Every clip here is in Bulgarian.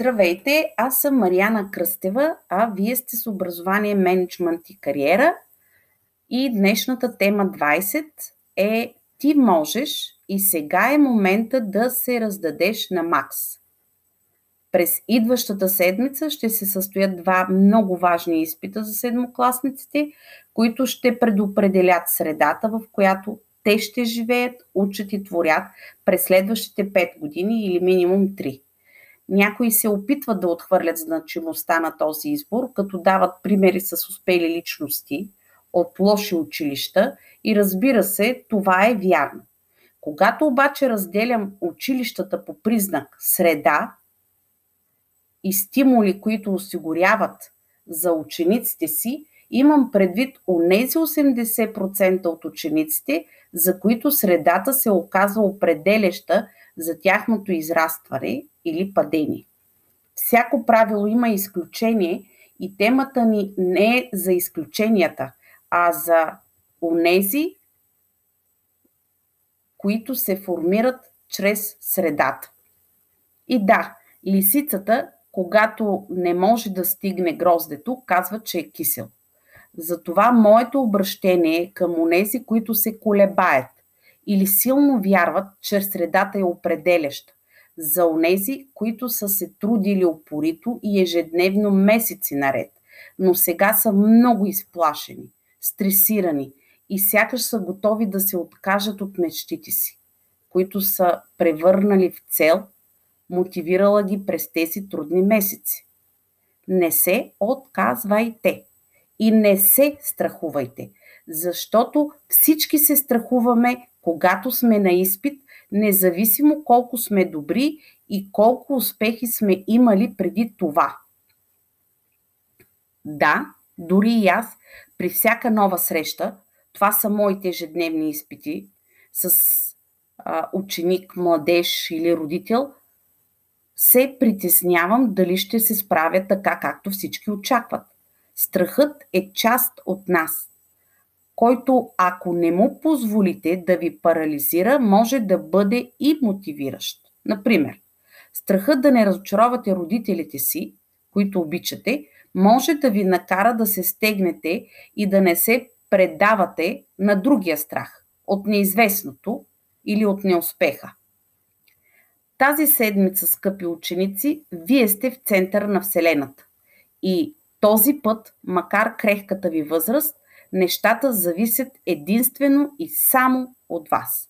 Здравейте, аз съм Марияна Кръстева, а вие сте с образование, менеджмент и кариера. И днешната тема 20 е Ти можеш и сега е момента да се раздадеш на Макс. През идващата седмица ще се състоят два много важни изпита за седмокласниците, които ще предопределят средата, в която те ще живеят, учат и творят през следващите 5 години или минимум 3. Някои се опитват да отхвърлят значимостта на този избор, като дават примери с успели личности от лоши училища и разбира се, това е вярно. Когато обаче разделям училищата по признак среда и стимули, които осигуряват за учениците си, имам предвид нези 80% от учениците, за които средата се оказва определяща за тяхното израстване или падение. Всяко правило има изключение и темата ни не е за изключенията, а за онези, които се формират чрез средата. И да, лисицата, когато не може да стигне гроздето, казва, че е кисел. Затова моето обращение е към онези, които се колебаят или силно вярват, че средата е определяща. За онези, които са се трудили опорито и ежедневно месеци наред, но сега са много изплашени, стресирани и сякаш са готови да се откажат от мечтите си, които са превърнали в цел, мотивирала ги през тези трудни месеци. Не се отказвайте и не се страхувайте, защото всички се страхуваме когато сме на изпит, независимо колко сме добри и колко успехи сме имали преди това. Да, дори и аз, при всяка нова среща, това са моите ежедневни изпити с а, ученик, младеж или родител, се притеснявам дали ще се справя така, както всички очакват. Страхът е част от нас който ако не му позволите да ви парализира, може да бъде и мотивиращ. Например, страхът да не разочаровате родителите си, които обичате, може да ви накара да се стегнете и да не се предавате на другия страх от неизвестното или от неуспеха. Тази седмица, скъпи ученици, вие сте в център на Вселената. И този път, макар крехката ви възраст, нещата зависят единствено и само от вас.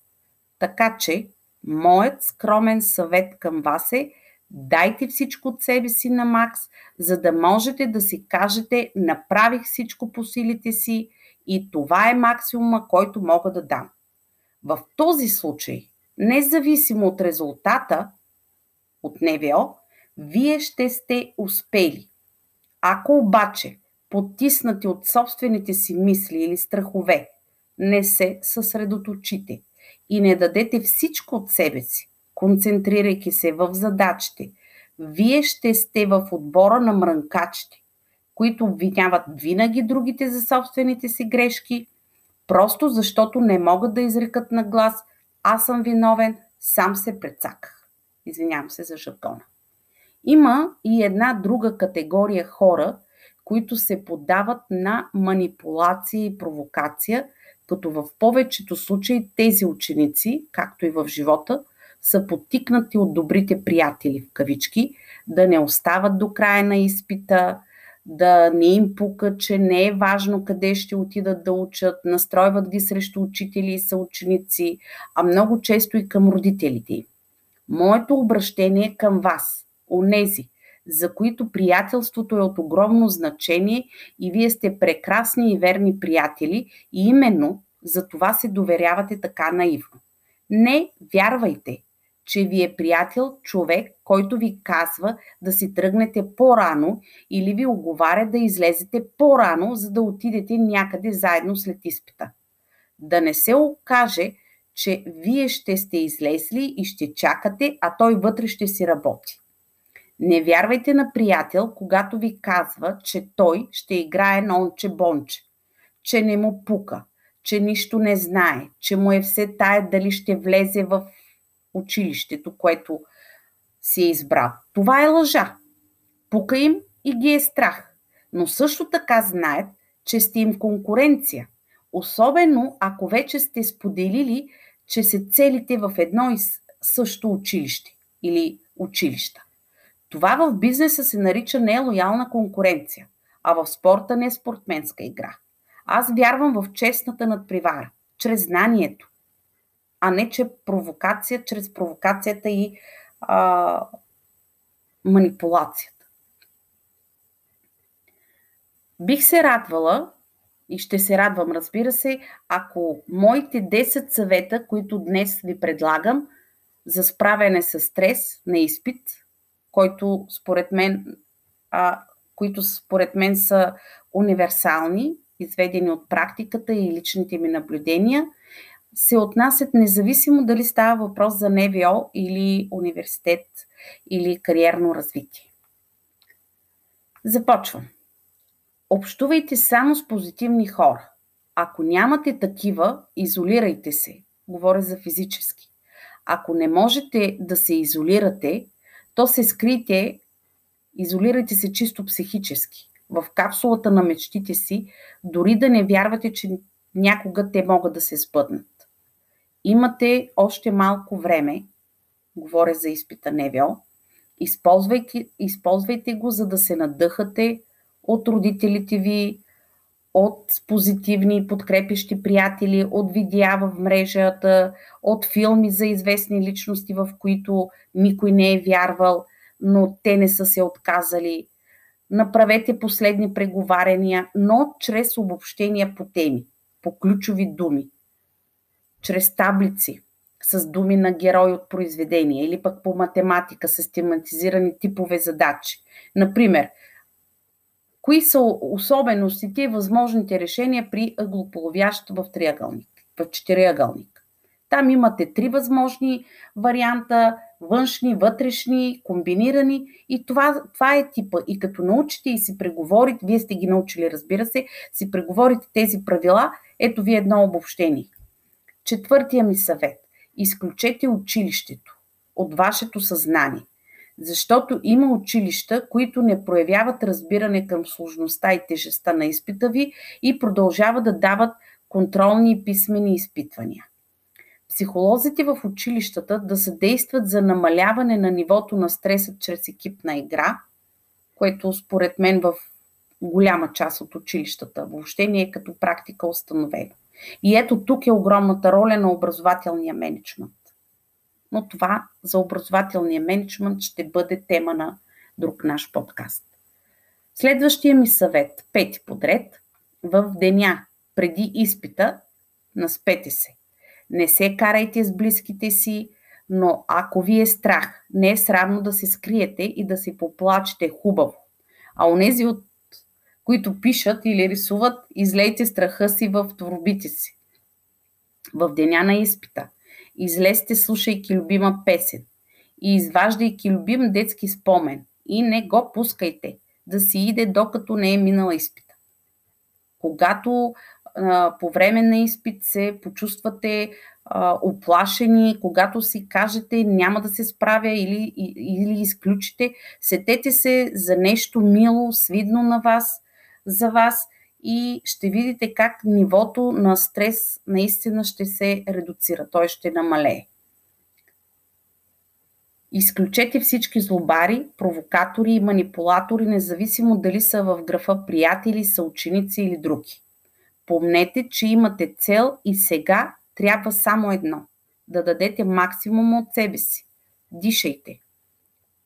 Така че, моят скромен съвет към вас е дайте всичко от себе си на Макс, за да можете да си кажете направих всичко по силите си и това е максимума, който мога да дам. В този случай, независимо от резултата от НВО, вие ще сте успели. Ако обаче потиснати от собствените си мисли или страхове, не се съсредоточите и не дадете всичко от себе си, концентрирайки се в задачите, вие ще сте в отбора на мрънкачите, които обвиняват винаги другите за собствените си грешки, просто защото не могат да изрекат на глас аз съм виновен, сам се прецаках. Извинявам се за жаргона. Има и една друга категория хора, които се подават на манипулация и провокация, като в повечето случаи тези ученици, както и в живота, са потикнати от добрите приятели в кавички, да не остават до края на изпита, да не им пука, че не е важно къде ще отидат да учат, настройват ги срещу учители и съученици, а много често и към родителите Моето обращение е към вас, онези, за които приятелството е от огромно значение и вие сте прекрасни и верни приятели и именно за това се доверявате така наивно. Не вярвайте, че ви е приятел човек, който ви казва да си тръгнете по-рано или ви оговаря да излезете по-рано, за да отидете някъде заедно след изпита. Да не се окаже, че вие ще сте излезли и ще чакате, а той вътре ще си работи. Не вярвайте на приятел, когато ви казва, че той ще играе на онче-бонче, че не му пука, че нищо не знае, че му е все тая дали ще влезе в училището, което си е избрал. Това е лъжа. Пука им и ги е страх. Но също така знаят, че сте им конкуренция. Особено ако вече сте споделили, че се целите в едно и също училище или училища. Това в бизнеса се нарича нелоялна конкуренция, а в спорта не е спортменска игра. Аз вярвам в честната надпревара, чрез знанието, а не че провокация, чрез провокацията и а, манипулацията. Бих се радвала и ще се радвам, разбира се, ако моите 10 съвета, които днес ви предлагам за справяне с стрес на изпит, който според мен, а, които според мен са универсални, изведени от практиката и личните ми наблюдения, се отнасят независимо дали става въпрос за НВО или университет или кариерно развитие. Започвам. Общувайте само с позитивни хора. Ако нямате такива, изолирайте се. Говоря за физически. Ако не можете да се изолирате, то се скрите, изолирайте се чисто психически. В капсулата на мечтите си, дори да не вярвате, че някога те могат да се сбъднат. Имате още малко време, говоря за изпита Невио, използвайте, го, за да се надъхате от родителите ви, от позитивни подкрепещи приятели, от видеа в мрежата, от филми за известни личности, в които никой не е вярвал, но те не са се отказали. Направете последни преговаряния, но чрез обобщения по теми, по ключови думи, чрез таблици с думи на герой от произведения или пък по математика с тематизирани типове задачи. Например, Кои са особеностите и възможните решения при ъглополовящ в триъгълник, в четириъгълник? Там имате три възможни варианта външни, вътрешни, комбинирани и това, това е типа. И като научите и си преговорите, вие сте ги научили, разбира се, си преговорите тези правила, ето ви едно обобщение. Четвъртия ми съвет. Изключете училището от вашето съзнание – защото има училища, които не проявяват разбиране към сложността и тежестта на изпита ви и продължават да дават контролни и писмени изпитвания. Психолозите в училищата да съдействат за намаляване на нивото на стреса чрез екипна игра, което според мен в голяма част от училищата въобще не е като практика установено. И ето тук е огромната роля на образователния менеджмент но това за образователния менеджмент ще бъде тема на друг наш подкаст. Следващия ми съвет, пети подред, в деня преди изпита, наспете се. Не се карайте с близките си, но ако ви е страх, не е срамно да се скриете и да се поплачете хубаво. А онези, от които пишат или рисуват, излейте страха си в творбите си. В деня на изпита – Излезте, слушайки любима песен и изваждайки любим детски спомен и не го пускайте да си иде докато не е минала изпита. Когато а, по време на изпит се почувствате а, оплашени, когато си кажете няма да се справя или, или изключите, сетете се за нещо мило, свидно на вас, за вас и ще видите как нивото на стрес наистина ще се редуцира, той ще намалее. Изключете всички злобари, провокатори и манипулатори, независимо дали са в графа приятели, съученици или други. Помнете, че имате цел и сега трябва само едно да дадете максимум от себе си. Дишайте.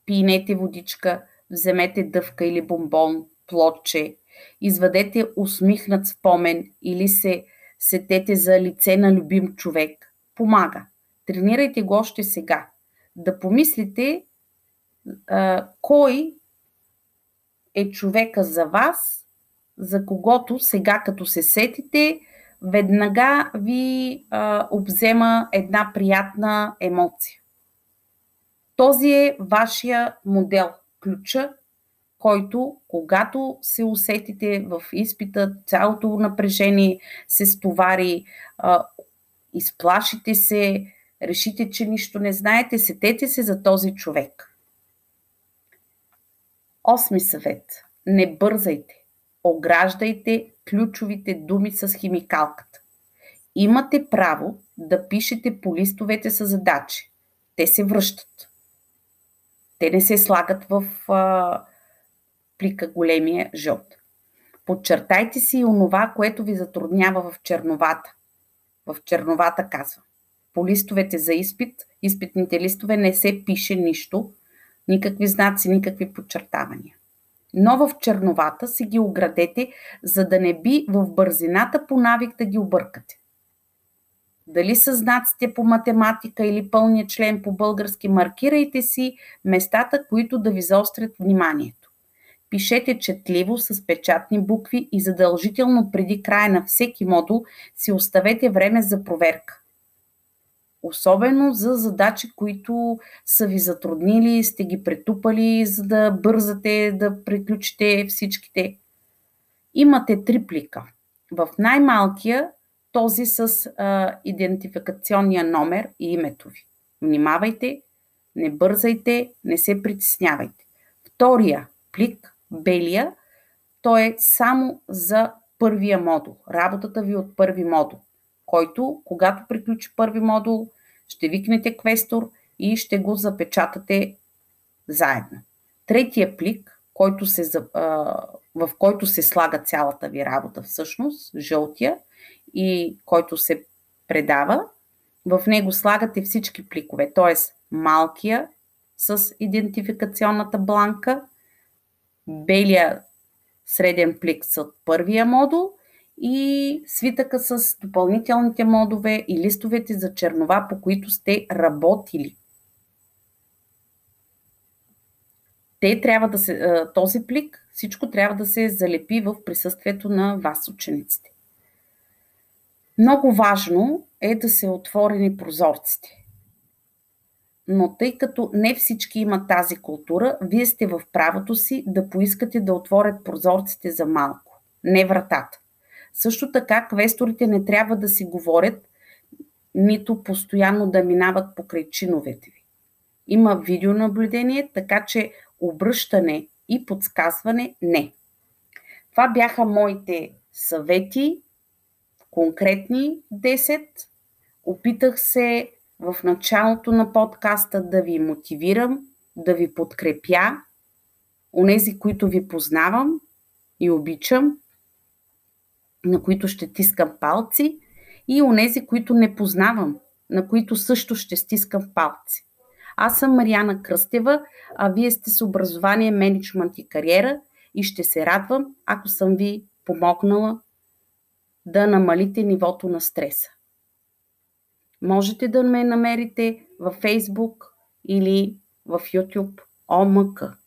Пинете водичка, вземете дъвка или бомбон, плотче, извадете усмихнат спомен или се сетете за лице на любим човек. Помага. Тренирайте го още сега. Да помислите а, кой е човека за вас, за когото сега като се сетите, веднага ви а, обзема една приятна емоция. Този е вашия модел, ключа който, когато се усетите в изпита, цялото напрежение се стовари, а, изплашите се, решите, че нищо не знаете, сетете се за този човек. Осми съвет. Не бързайте. Ограждайте ключовите думи с химикалката. Имате право да пишете по листовете с задачи. Те се връщат. Те не се слагат в а, плика големия жълт. Подчертайте си и онова, което ви затруднява в черновата. В черновата казва. По листовете за изпит, изпитните листове не се пише нищо, никакви знаци, никакви подчертавания. Но в черновата си ги оградете, за да не би в бързината по навик да ги объркате. Дали са знаците по математика или пълния член по български, маркирайте си местата, които да ви заострят вниманието. Пишете четливо с печатни букви и задължително преди края на всеки модул си оставете време за проверка. Особено за задачи, които са ви затруднили, сте ги претупали, за да бързате да приключите всичките. Имате три плика. В най-малкия този с а, идентификационния номер и името ви. Внимавайте, не бързайте, не се притеснявайте. Втория плик, белия, той е само за първия модул, работата ви от първи модул, който, когато приключи първи модул, ще викнете квестор и ще го запечатате заедно. Третия плик, който се, в който се слага цялата ви работа всъщност, жълтия, и който се предава, в него слагате всички пликове, т.е. малкия с идентификационната бланка, белия среден плик с първия модул и свитъка с допълнителните модове и листовете за чернова, по които сте работили. Те трябва да се, този плик, всичко трябва да се залепи в присъствието на вас, учениците. Много важно е да се отворени прозорците. Но тъй като не всички имат тази култура, вие сте в правото си да поискате да отворят прозорците за малко, не вратата. Също така, квесторите не трябва да си говорят, нито постоянно да минават покрай чиновете ви. Има видеонаблюдение, така че обръщане и подсказване не. Това бяха моите съвети конкретни 10. Опитах се в началото на подкаста да ви мотивирам, да ви подкрепя, онези, които ви познавам и обичам, на които ще тискам палци, и онези, които не познавам, на които също ще стискам палци. Аз съм Марияна Кръстева, а вие сте с образование, менеджмент и кариера и ще се радвам, ако съм ви помогнала да намалите нивото на стреса. Можете да ме намерите във Facebook или в YouTube ОМК.